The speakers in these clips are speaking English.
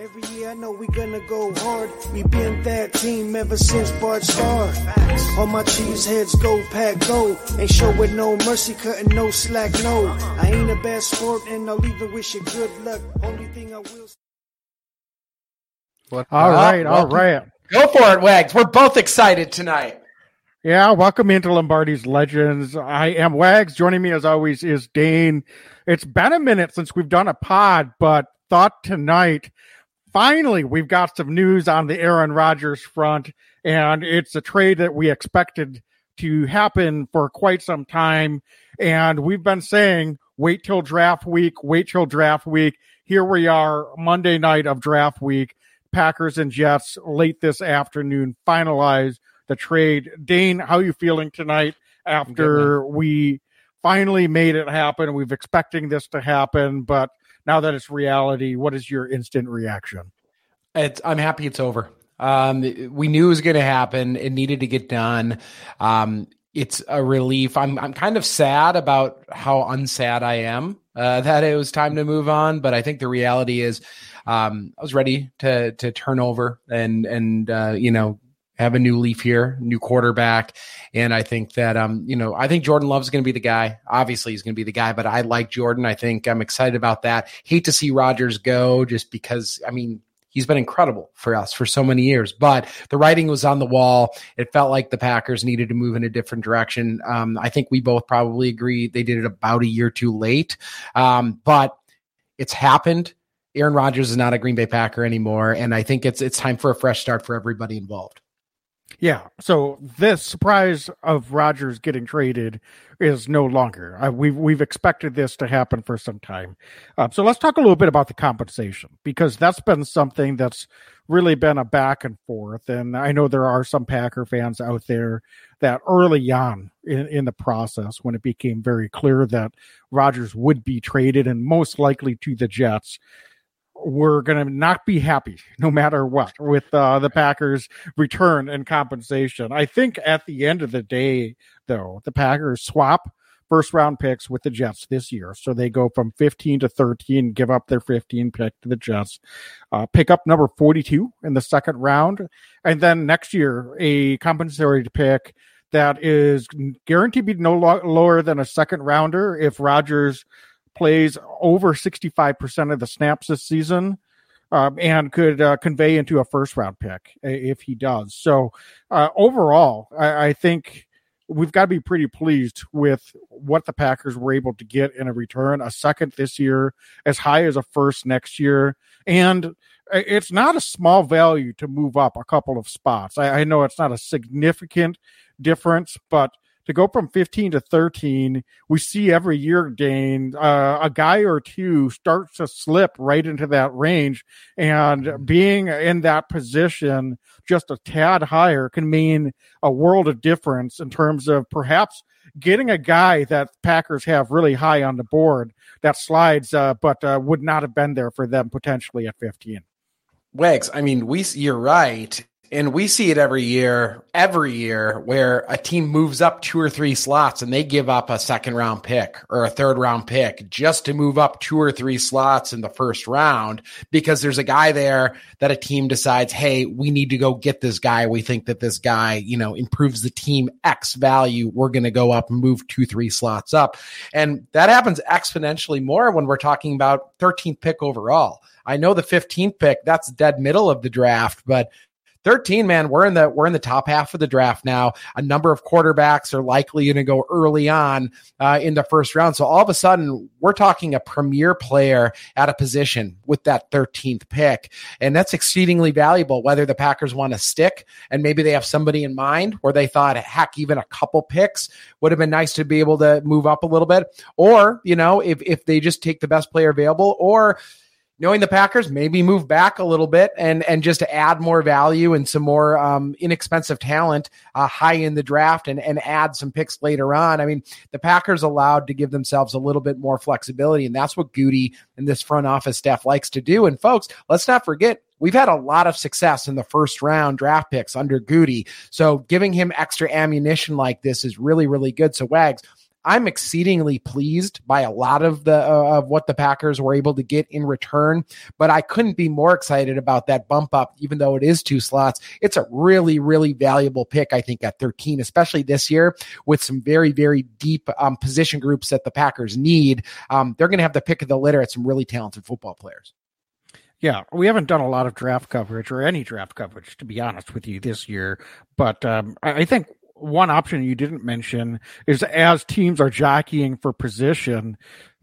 Every year I know we gonna go hard. We been that team ever since Bart Starr. All my cheese heads go pack go. Ain't show with no mercy, cutting no slack, no. I ain't a bad sport and I'll even wish you good luck. Only thing I will. All right, all right. Go for it, Wags. We're both excited tonight. Yeah, welcome into Lombardi's Legends. I am Wags. Joining me as always is Dane. It's been a minute since we've done a pod, but thought tonight finally we've got some news on the Aaron Rodgers front, and it's a trade that we expected to happen for quite some time. And we've been saying, wait till draft week, wait till draft week. Here we are, Monday night of draft week. Packers and Jets late this afternoon finalize the trade. Dane, how are you feeling tonight after we finally made it happen? We've expecting this to happen, but now that it's reality, what is your instant reaction? It's, I'm happy it's over. Um, we knew it was going to happen. It needed to get done. Um, it's a relief. I'm I'm kind of sad about how unsad I am uh, that it was time to move on. But I think the reality is, um, I was ready to to turn over and and uh, you know have a new leaf here, new quarterback, and I think that um you know I think Jordan Love's going to be the guy. Obviously, he's going to be the guy, but I like Jordan. I think I'm excited about that. Hate to see Rodgers go just because I mean he's been incredible for us for so many years. But the writing was on the wall. It felt like the Packers needed to move in a different direction. Um, I think we both probably agree they did it about a year too late. Um, but it's happened. Aaron Rodgers is not a Green Bay Packer anymore, and I think it's it's time for a fresh start for everybody involved. Yeah. So this surprise of Rodgers getting traded is no longer. Uh, we've we've expected this to happen for some time. Uh, so let's talk a little bit about the compensation because that's been something that's really been a back and forth. And I know there are some Packer fans out there that early on in, in the process, when it became very clear that Rodgers would be traded and most likely to the Jets, we're going to not be happy no matter what with uh, the Packers' return and compensation. I think at the end of the day, though, the Packers swap first round picks with the Jets this year. So they go from 15 to 13, give up their 15 pick to the Jets, uh, pick up number 42 in the second round. And then next year, a compensatory pick that is guaranteed to be no lo- lower than a second rounder if Rodgers plays over 65% of the snaps this season um, and could uh, convey into a first round pick if he does. So, uh, overall, I, I, think we've got to be pretty pleased with what the Packers were able to get in a return a second this year, as high as a first next year. And it's not a small value to move up a couple of spots. I, I know it's not a significant difference, but to go from 15 to 13, we see every year, Dane, uh, a guy or two starts to slip right into that range. And mm-hmm. being in that position just a tad higher can mean a world of difference in terms of perhaps getting a guy that Packers have really high on the board that slides, uh, but uh, would not have been there for them potentially at 15. Wags, I mean, we you're right and we see it every year, every year where a team moves up two or three slots and they give up a second round pick or a third round pick just to move up two or three slots in the first round because there's a guy there that a team decides, Hey, we need to go get this guy. We think that this guy, you know, improves the team X value. We're going to go up and move two, three slots up. And that happens exponentially more when we're talking about 13th pick overall. I know the 15th pick, that's dead middle of the draft, but 13, man, we're in the we're in the top half of the draft now. A number of quarterbacks are likely going to go early on uh, in the first round. So all of a sudden, we're talking a premier player at a position with that 13th pick, and that's exceedingly valuable. Whether the Packers want to stick and maybe they have somebody in mind where they thought, heck, even a couple picks would have been nice to be able to move up a little bit, or you know, if if they just take the best player available, or knowing the Packers, maybe move back a little bit and and just add more value and some more um, inexpensive talent uh, high in the draft and and add some picks later on. I mean, the Packers allowed to give themselves a little bit more flexibility, and that's what Goody and this front office staff likes to do. And folks, let's not forget we've had a lot of success in the first round draft picks under Goody. So giving him extra ammunition like this is really, really good. So Wags, I'm exceedingly pleased by a lot of the uh, of what the Packers were able to get in return, but I couldn't be more excited about that bump up, even though it is two slots. It's a really, really valuable pick, I think, at 13, especially this year with some very, very deep um, position groups that the Packers need. Um, they're going to have the pick of the litter at some really talented football players. Yeah, we haven't done a lot of draft coverage or any draft coverage, to be honest with you, this year. But um, I think one option you didn't mention is as teams are jockeying for position,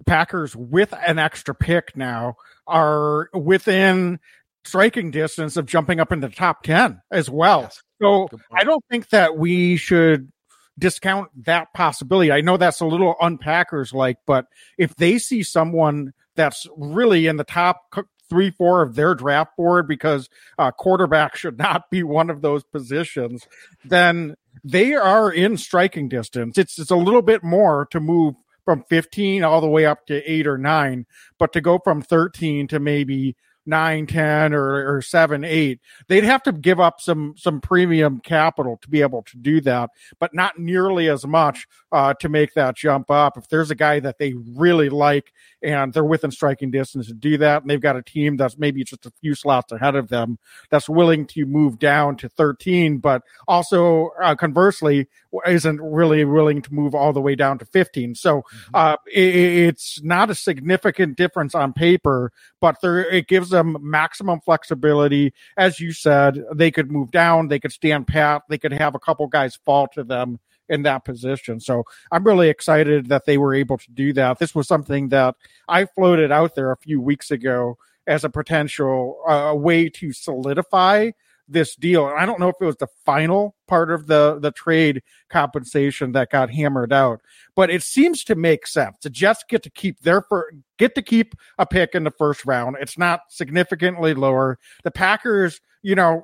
Packers with an extra pick now are within striking distance of jumping up in the top 10 as well. Yes. So I don't think that we should discount that possibility. I know that's a little unpackers like, but if they see someone that's really in the top three, four of their draft board because uh, quarterback should not be one of those positions, then they are in striking distance. It's, it's a little bit more to move from 15 all the way up to eight or nine, but to go from 13 to maybe nine, 10 or, or seven, eight, they'd have to give up some, some premium capital to be able to do that, but not nearly as much uh, to make that jump up. If there's a guy that they really like and they're within striking distance to do that, and they've got a team that's maybe just a few slots ahead of them that's willing to move down to 13, but also uh, conversely isn't really willing to move all the way down to 15. So mm-hmm. uh, it, it's not a significant difference on paper, but there, it gives them maximum flexibility. As you said, they could move down, they could stand pat, they could have a couple guys fall to them in that position. So I'm really excited that they were able to do that. This was something that I floated out there a few weeks ago as a potential uh, way to solidify this deal. And I don't know if it was the final part of the the trade compensation that got hammered out, but it seems to make sense. The Jets get to keep their fir- get to keep a pick in the first round. It's not significantly lower. The Packers, you know,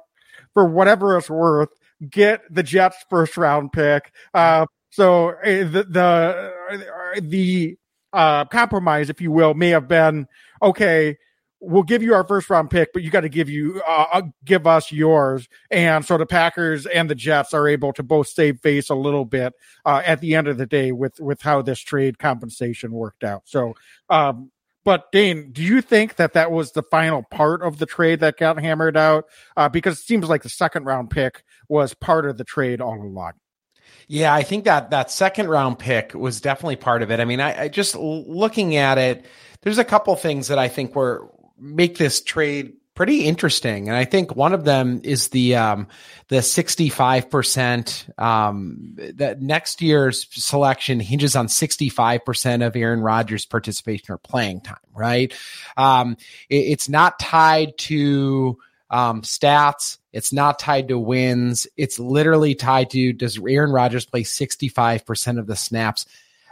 for whatever it's worth, get the Jets first round pick. Uh, so uh, the the the uh, compromise, if you will, may have been okay. We'll give you our first round pick, but you got to give you uh, uh, give us yours. And so the Packers and the Jets are able to both save face a little bit uh, at the end of the day with with how this trade compensation worked out. So um, but Dane, do you think that that was the final part of the trade that got hammered out? Uh, because it seems like the second round pick was part of the trade all along. Yeah, I think that that second round pick was definitely part of it. I mean, I, I just looking at it, there's a couple things that I think were make this trade pretty interesting. And I think one of them is the um, the 65% um, that next year's selection hinges on 65% of Aaron Rodgers' participation or playing time, right? Um, it, it's not tied to um, stats. It's not tied to wins. It's literally tied to does Aaron Rodgers play 65% of the snaps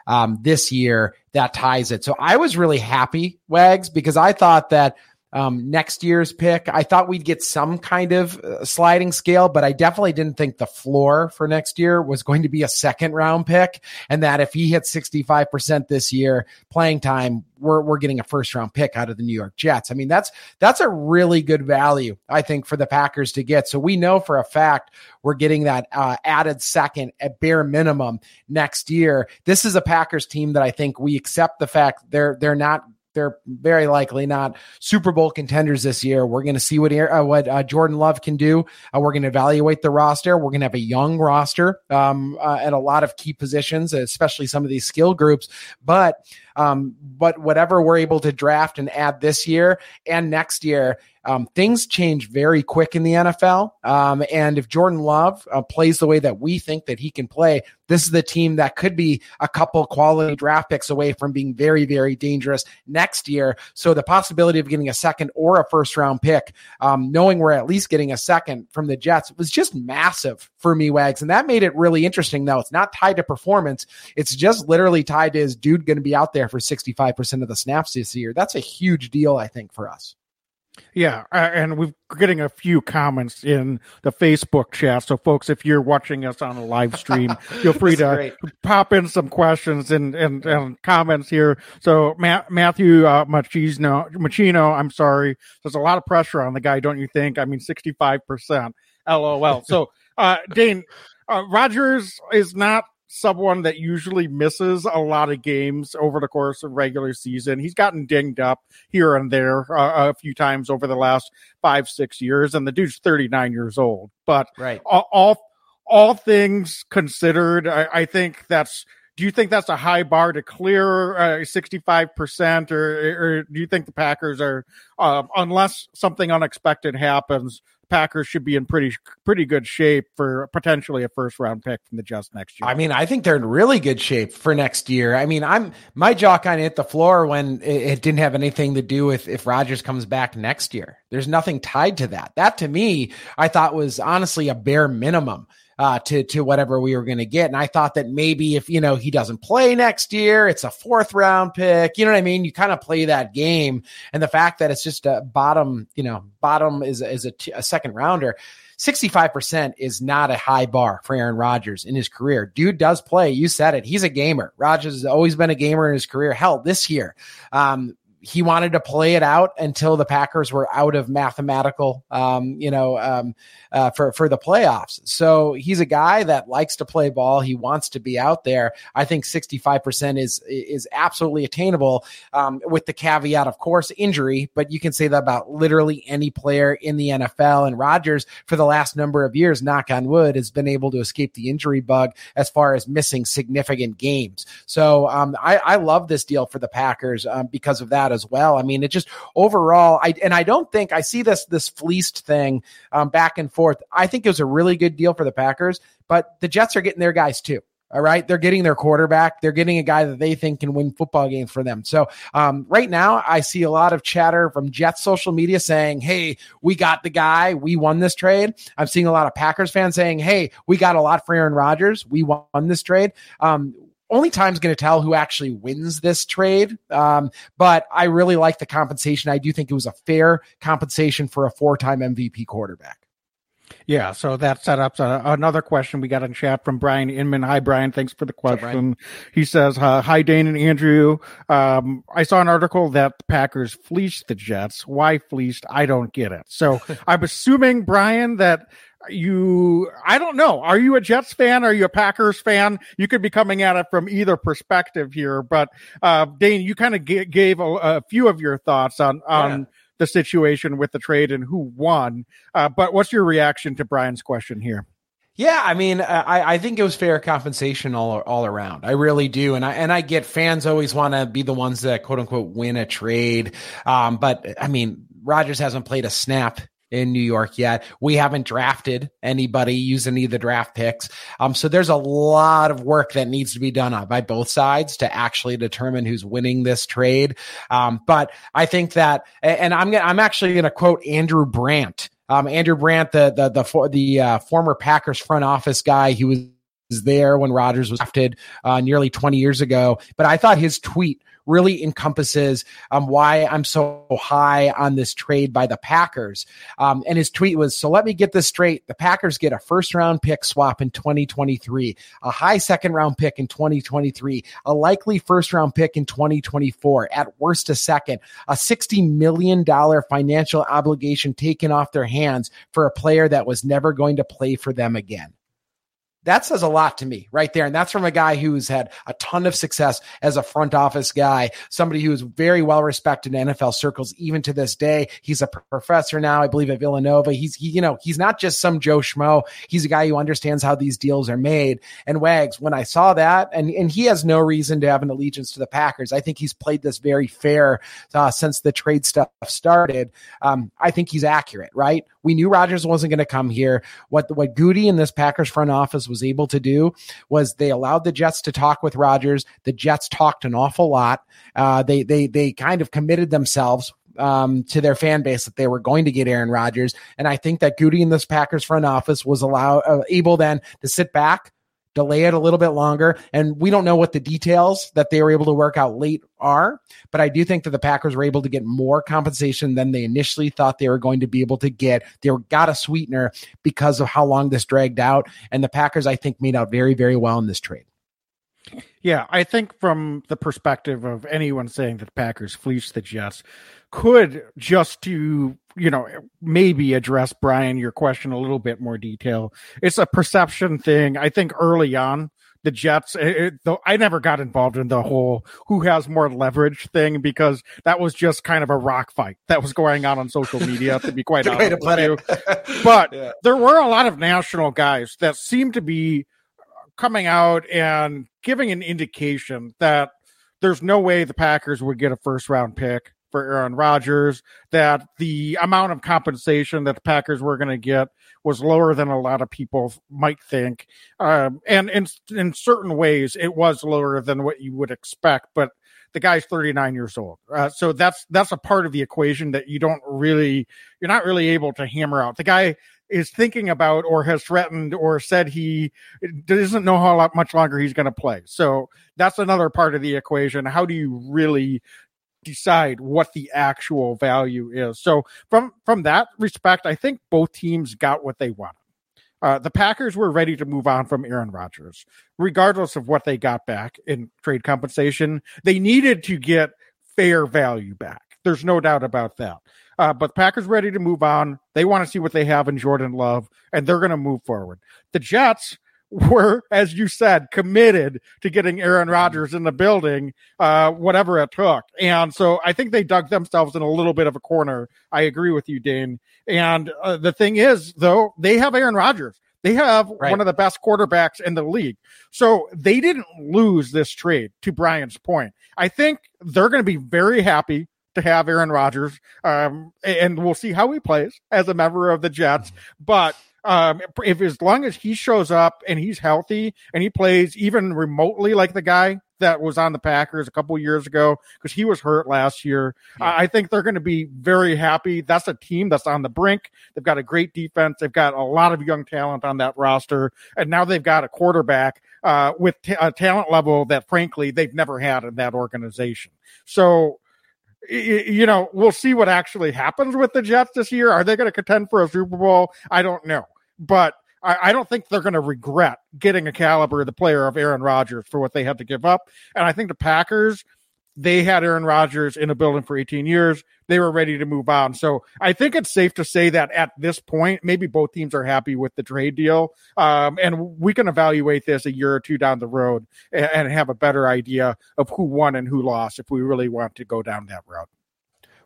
um, this year? That ties it. So I was really happy, Wags, because I thought that – um, next year's pick. I thought we'd get some kind of uh, sliding scale, but I definitely didn't think the floor for next year was going to be a second round pick. And that if he hits 65% this year playing time, we're, we're getting a first round pick out of the New York Jets. I mean, that's, that's a really good value, I think, for the Packers to get. So we know for a fact we're getting that uh, added second at bare minimum next year. This is a Packers team that I think we accept the fact they're, they're not they're very likely not Super Bowl contenders this year. We're going to see what uh, what uh, Jordan Love can do. Uh, we're going to evaluate the roster. We're going to have a young roster um, uh, at a lot of key positions, especially some of these skill groups. But um, but whatever we're able to draft and add this year and next year, um, things change very quick in the NFL. Um, and if Jordan Love uh, plays the way that we think that he can play, this is the team that could be a couple quality draft picks away from being very, very dangerous next year. So the possibility of getting a second or a first round pick, um, knowing we're at least getting a second from the Jets, was just massive for me, Wags. And that made it really interesting, though. It's not tied to performance, it's just literally tied to is dude going to be out there for 65% of the snaps this year? That's a huge deal, I think, for us. Yeah, uh, and we're getting a few comments in the Facebook chat. So, folks, if you're watching us on a live stream, feel free to great. pop in some questions and, and, and comments here. So, Ma- Matthew uh, Machino, Machino, I'm sorry, there's a lot of pressure on the guy, don't you think? I mean, 65%. LOL. So, uh, Dane, uh, Rodgers is not someone that usually misses a lot of games over the course of regular season. He's gotten dinged up here and there uh, a few times over the last five, six years, and the dude's 39 years old. But right. all, all, all things considered, I, I think that's do you think that's a high bar to clear uh, 65% or, or do you think the packers are uh, unless something unexpected happens packers should be in pretty pretty good shape for potentially a first round pick from the jets next year. I mean i think they're in really good shape for next year. I mean i'm my jaw kind of hit the floor when it, it didn't have anything to do with if Rodgers comes back next year. There's nothing tied to that. That to me i thought was honestly a bare minimum uh, to to whatever we were going to get. And I thought that maybe if you know he doesn't play next year, it's a fourth round pick. You know what I mean? You kind of play that game, and the fact that it's just a bottom, you know, bottom is is a, t- a second rounder. 65% is not a high bar for Aaron Rodgers in his career. Dude does play. You said it. He's a gamer. Rodgers has always been a gamer in his career. Hell, this year, um, he wanted to play it out until the Packers were out of mathematical, um, you know, um, uh, for for the playoffs. So he's a guy that likes to play ball. He wants to be out there. I think sixty five percent is is absolutely attainable, um, with the caveat, of course, injury. But you can say that about literally any player in the NFL. And Rodgers, for the last number of years, knock on wood, has been able to escape the injury bug as far as missing significant games. So um, I, I love this deal for the Packers um, because of that as well. I mean, it just overall, I and I don't think I see this this fleeced thing um, back and forth. I think it was a really good deal for the Packers, but the Jets are getting their guys too. All right. They're getting their quarterback. They're getting a guy that they think can win football games for them. So, um, right now, I see a lot of chatter from Jets social media saying, Hey, we got the guy. We won this trade. I'm seeing a lot of Packers fans saying, Hey, we got a lot for Aaron Rodgers. We won this trade. Um, only time's going to tell who actually wins this trade. Um, but I really like the compensation. I do think it was a fair compensation for a four time MVP quarterback. Yeah, so that set up uh, another question we got in chat from Brian Inman. Hi, Brian. Thanks for the question. Up, he says, uh, "Hi, Dane and Andrew. Um, I saw an article that the Packers fleeced the Jets. Why fleeced? I don't get it. So I'm assuming, Brian, that you i don't know. Are you a jets fan? Are you a packers fan? You could be coming at it from either perspective here but uh dane you kind of g- gave a, a, few of your thoughts on on yeah. the situation with the trade and who won uh, but what's your reaction to brian's question here? Yeah, I mean, I, I think it was fair compensation all all around. I really do, and I and I get fans always want to be the ones that quote unquote win a trade, um, but I mean, Rodgers hasn't played a snap in New York yet. We haven't drafted anybody using any of the draft picks. Um, so there's a lot of work that needs to be done by both sides to actually determine who's winning this trade. Um, but I think that, and I'm I'm actually going to quote Andrew Brandt. Um, Andrew Brandt, the the the the uh, former Packers front office guy, he was there when Rodgers was drafted uh, nearly 20 years ago. But I thought his tweet really encompasses um, why I'm so high on this trade by the Packers. Um, and his tweet was So let me get this straight. The Packers get a first round pick swap in 2023, a high second round pick in 2023, a likely first round pick in 2024, at worst a second, a $60 million financial obligation taken off their hands for a player that was never going to play for them again that says a lot to me right there. And that's from a guy who's had a ton of success as a front office guy, somebody who is very well respected in NFL circles, even to this day. He's a professor now, I believe, at Villanova. He's, he, you know, he's not just some Joe Schmo. He's a guy who understands how these deals are made. And Wags, when I saw that, and, and he has no reason to have an allegiance to the Packers. I think he's played this very fair uh, since the trade stuff started. Um, I think he's accurate, right? We knew Rodgers wasn't going to come here. What, what Goody and this Packers front office was able to do was they allowed the Jets to talk with Rodgers. The Jets talked an awful lot. Uh, they they they kind of committed themselves um, to their fan base that they were going to get Aaron Rodgers, and I think that Goody in this Packers front office was allow uh, able then to sit back delay it a little bit longer. And we don't know what the details that they were able to work out late are, but I do think that the Packers were able to get more compensation than they initially thought they were going to be able to get. They were, got a sweetener because of how long this dragged out. And the Packers, I think, made out very, very well in this trade. Yeah, I think from the perspective of anyone saying that Packers fleeced the Jets, could just to you know maybe address Brian your question a little bit more detail. It's a perception thing. I think early on the Jets. It, it, I never got involved in the whole who has more leverage thing because that was just kind of a rock fight that was going on on social media. to be quite honest with you, but yeah. there were a lot of national guys that seemed to be coming out and giving an indication that there's no way the Packers would get a first round pick for Aaron Rodgers, that the amount of compensation that the Packers were going to get was lower than a lot of people might think. Um, and in, in certain ways, it was lower than what you would expect, but the guy's 39 years old. Uh, so that's, that's a part of the equation that you don't really, you're not really able to hammer out. The guy is thinking about or has threatened or said he doesn't know how much longer he's going to play. So that's another part of the equation. How do you really decide what the actual value is. So from from that respect, I think both teams got what they wanted. Uh, the Packers were ready to move on from Aaron Rodgers, regardless of what they got back in trade compensation. They needed to get fair value back. There's no doubt about that. Uh, but Packers ready to move on. They want to see what they have in Jordan Love, and they're going to move forward. The Jets were, as you said, committed to getting Aaron Rodgers in the building, uh, whatever it took. And so I think they dug themselves in a little bit of a corner. I agree with you, Dane. And uh, the thing is, though, they have Aaron Rodgers. They have right. one of the best quarterbacks in the league. So they didn't lose this trade, to Brian's point. I think they're going to be very happy to have Aaron Rodgers. Um, and we'll see how he plays as a member of the Jets. But um, if as long as he shows up and he's healthy and he plays even remotely like the guy that was on the Packers a couple years ago because he was hurt last year. Yeah. I think they're going to be very happy. That's a team that's on the brink. They've got a great defense. They've got a lot of young talent on that roster, and now they've got a quarterback uh, with t- a talent level that, frankly, they've never had in that organization. So you know, we'll see what actually happens with the Jets this year. Are they going to contend for a Super Bowl? I don't know. But I, I don't think they're going to regret getting a caliber of the player of Aaron Rodgers for what they had to give up. And I think the Packers, they had Aaron Rodgers in a building for 18 years. They were ready to move on. So I think it's safe to say that at this point, maybe both teams are happy with the trade deal. Um, and we can evaluate this a year or two down the road and, and have a better idea of who won and who lost if we really want to go down that route.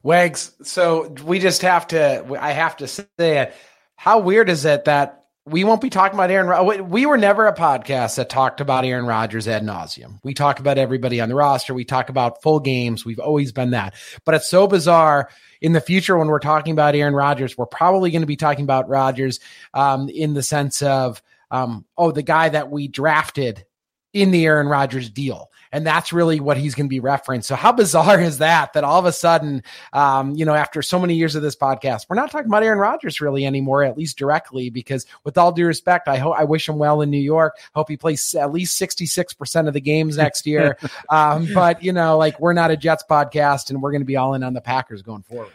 Wags, so we just have to, I have to say it. How weird is it that we won't be talking about Aaron. We were never a podcast that talked about Aaron Rodgers ad nauseum. We talk about everybody on the roster. We talk about full games. We've always been that. But it's so bizarre in the future when we're talking about Aaron Rodgers. We're probably going to be talking about Rodgers um, in the sense of, um, oh, the guy that we drafted in the Aaron Rodgers deal and that's really what he's going to be referenced. So how bizarre is that? That all of a sudden, um, you know, after so many years of this podcast, we're not talking about Aaron Rodgers really anymore, at least directly. Because with all due respect, I hope I wish him well in New York. Hope he plays at least sixty six percent of the games next year. um, but you know, like we're not a Jets podcast, and we're going to be all in on the Packers going forward.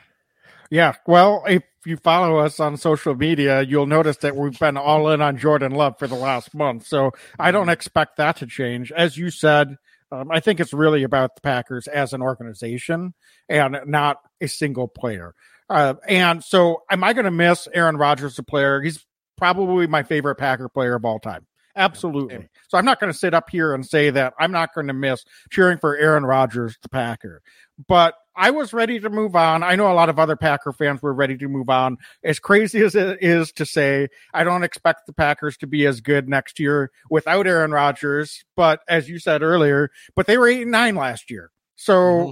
Yeah, well, if you follow us on social media, you'll notice that we've been all in on Jordan Love for the last month. So I don't expect that to change. As you said, um, I think it's really about the Packers as an organization and not a single player. Uh, and so, am I going to miss Aaron Rodgers, the player? He's probably my favorite Packer player of all time. Absolutely. So I'm not going to sit up here and say that I'm not going to miss cheering for Aaron Rodgers, the Packer. But I was ready to move on. I know a lot of other Packer fans were ready to move on. As crazy as it is to say, I don't expect the Packers to be as good next year without Aaron Rodgers. But as you said earlier, but they were eight and nine last year. So. Mm-hmm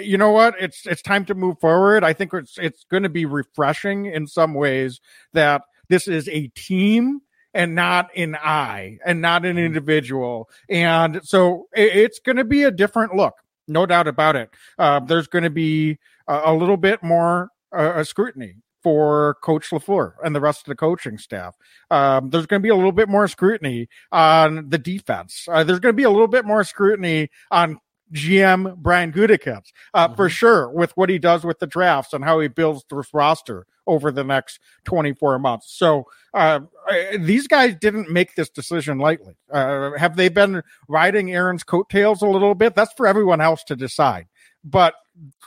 you know what it's it's time to move forward i think it's it's going to be refreshing in some ways that this is a team and not an I and not an individual. And so it's going to be a different look no doubt about it. Uh, there's going to be a, a, little bit more uh, scrutiny for Coach LaFleur and the rest of the coaching staff. Um, there's going to be a little bit more scrutiny on the defense. Uh, there's going to be a little bit more scrutiny on GM Brian Gutekunst, uh, mm-hmm. for sure, with what he does with the drafts and how he builds this roster over the next 24 months. So uh, these guys didn't make this decision lightly. Uh, have they been riding Aaron's coattails a little bit? That's for everyone else to decide. but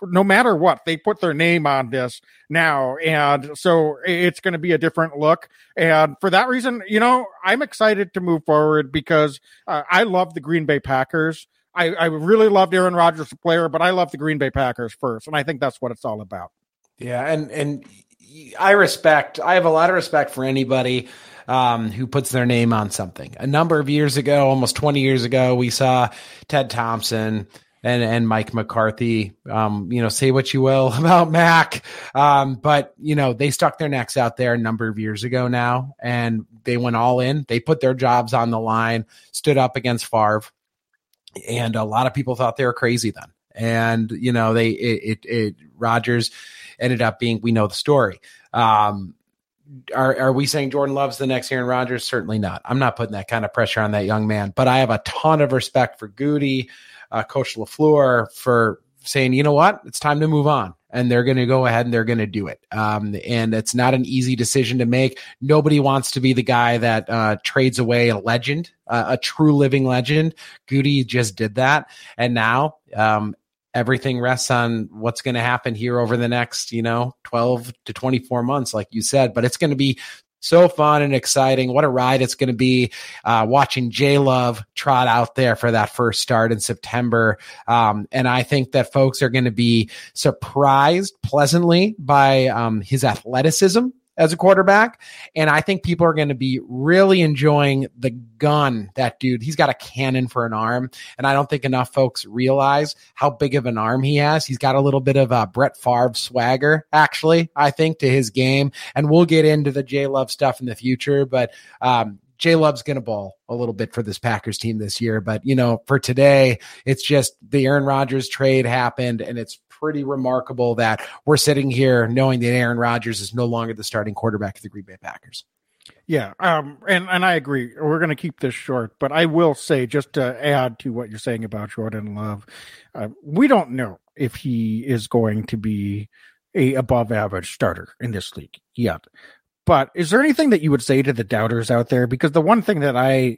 no matter what, they put their name on this now. And so it's going to be a different look. And for that reason, you know, I'm excited to move forward because uh, I love the Green Bay Packers. I, I really loved Aaron Rodgers, the player, but I love the Green Bay Packers first. And I think that's what it's all about. Yeah. And, and I respect, I have a lot of respect for anybody um, who puts their name on something. A number of years ago, almost 20 years ago, we saw Ted Thompson and and Mike McCarthy. Um, you know, say what you will about Mac, um, but you know they stuck their necks out there a number of years ago now, and they went all in. They put their jobs on the line, stood up against Favre, and a lot of people thought they were crazy then. And you know, they it, it, it Rodgers ended up being. We know the story. Um, are, are we saying Jordan Love's the next Aaron Rodgers? Certainly not. I'm not putting that kind of pressure on that young man, but I have a ton of respect for Goody uh, Coach LaFleur for saying, you know what, it's time to move on. And they're going to go ahead and they're going to do it. Um, and it's not an easy decision to make. Nobody wants to be the guy that uh, trades away a legend, uh, a true living legend. Goody just did that. And now um, everything rests on what's going to happen here over the next, you know, 12 to 24 months, like you said. But it's going to be so fun and exciting. What a ride it's going to be uh, watching J Love trot out there for that first start in September. Um, and I think that folks are going to be surprised pleasantly by um, his athleticism as a quarterback. And I think people are going to be really enjoying the gun that dude, he's got a cannon for an arm. And I don't think enough folks realize how big of an arm he has. He's got a little bit of a Brett Favre swagger, actually, I think, to his game. And we'll get into the J Love stuff in the future. But, um, J Love's going to ball a little bit for this Packers team this year. But, you know, for today, it's just the Aaron Rodgers trade happened and it's pretty remarkable that we're sitting here knowing that Aaron Rodgers is no longer the starting quarterback of the Green Bay Packers. Yeah, um, and and I agree. We're going to keep this short, but I will say just to add to what you're saying about Jordan Love, uh, we don't know if he is going to be a above average starter in this league yet. But is there anything that you would say to the doubters out there? Because the one thing that I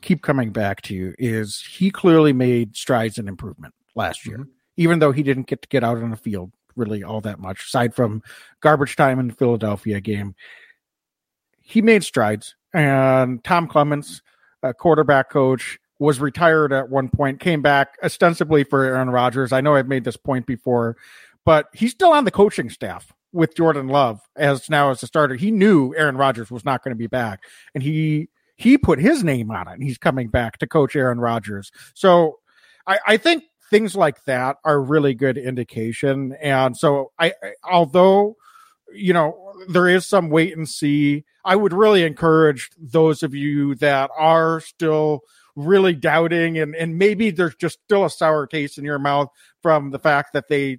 keep coming back to is he clearly made strides in improvement last year. Mm-hmm even though he didn't get to get out on the field really all that much, aside from garbage time in the Philadelphia game. He made strides, and Tom Clements, a quarterback coach, was retired at one point, came back ostensibly for Aaron Rodgers. I know I've made this point before, but he's still on the coaching staff with Jordan Love as now as a starter. He knew Aaron Rodgers was not going to be back, and he he put his name on it. And he's coming back to coach Aaron Rodgers. So I, I think things like that are really good indication. And so I, although, you know, there is some wait and see, I would really encourage those of you that are still really doubting and, and maybe there's just still a sour taste in your mouth from the fact that they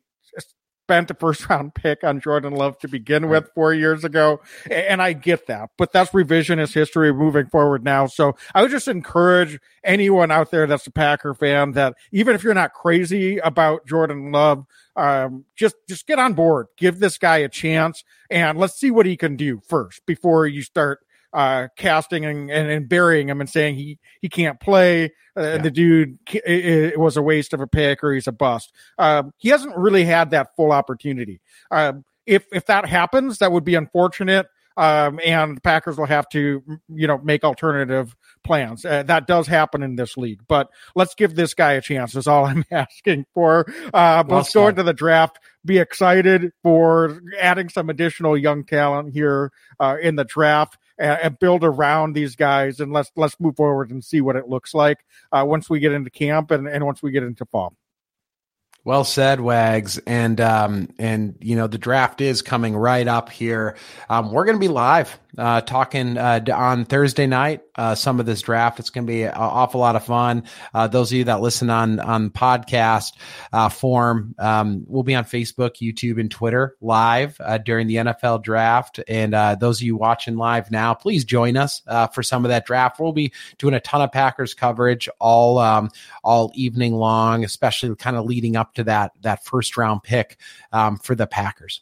spent a first round pick on Jordan Love to begin with four years ago. And I get that, but that's revisionist history moving forward now. So I would just encourage anyone out there that's a Packer fan that even if you're not crazy about Jordan Love, um, just just get on board, give this guy a chance, and let's see what he can do first before you start uh, casting and, and, and, burying him and saying he he can't play. Uh, yeah. The dude it, it, was a waste of a pick or he's a bust. Um, he hasn't really had that full opportunity. Um, if if that happens, that would be unfortunate. Um, and the Packers will have to, you know, make alternative plans. Uh, that does happen in this league, but let's give this guy a chance. Is all I'm asking for. Uh, well let's go into the draft. Be excited for adding some additional young talent here uh, in the draft and, and, build around these guys and let's let's move forward and see what it looks like uh, once we get into camp and, and once we get into fall. Well said, Wags, and um, and you know the draft is coming right up here. Um, we're going to be live uh, talking uh, on Thursday night. Uh, some of this draft. It's going to be an awful lot of fun. Uh, those of you that listen on on podcast uh, form, um, we'll be on Facebook, YouTube, and Twitter live uh, during the NFL draft. And those of you watching live now, please join us for some of that draft. We'll be doing a ton of Packers coverage all um, all evening long, especially kind of leading up to that that first round pick um, for the Packers.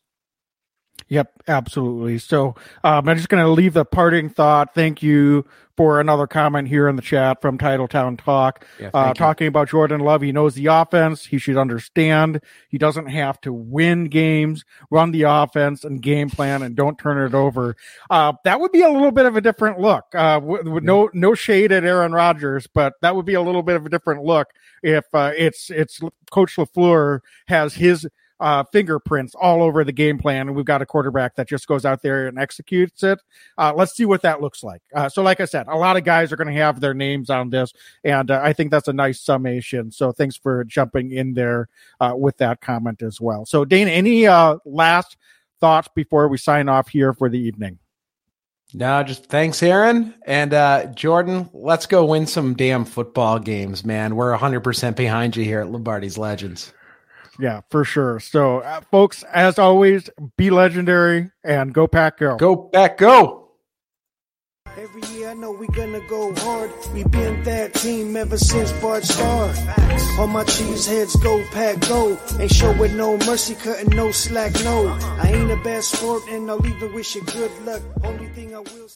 Yep, absolutely. So um, I'm just going to leave the parting thought. Thank you for another comment here in the chat from Titletown Talk, Yeah, uh, talking about Jordan Love. He knows the offense. He should understand he doesn't have to win games, run the offense and game plan, and don't turn it over. Uh, that would be a little bit of a different look. Uh, with, with no no shade at Aaron Rodgers, but that would be a little bit of a different look if uh, it's it's Coach LaFleur has his uh, fingerprints all over the game plan, and we've got a quarterback that just goes out there and executes it. Uh, let's see what that looks like. Uh, so, like I said, a lot of guys are going to have their names on this, and uh, I think that's a nice summation. So, thanks for jumping in there uh, with that comment as well. So, Dana, any uh, last thoughts before we sign off here for the evening? No, just thanks, Aaron. And uh, Jordan, let's go win some damn football games, man. We're 100% behind you here at Lombardi's Legends. Yeah, for sure. So, uh, folks, as always, be legendary and go pack go. Go back, go. Every year I know we gonna go hard. We been that team ever since Bart Starr. All my cheese heads go pack go. Ain't showing no mercy, cutting no slack, no. I ain't a bad sport and I'll even wish you good luck. Only thing I will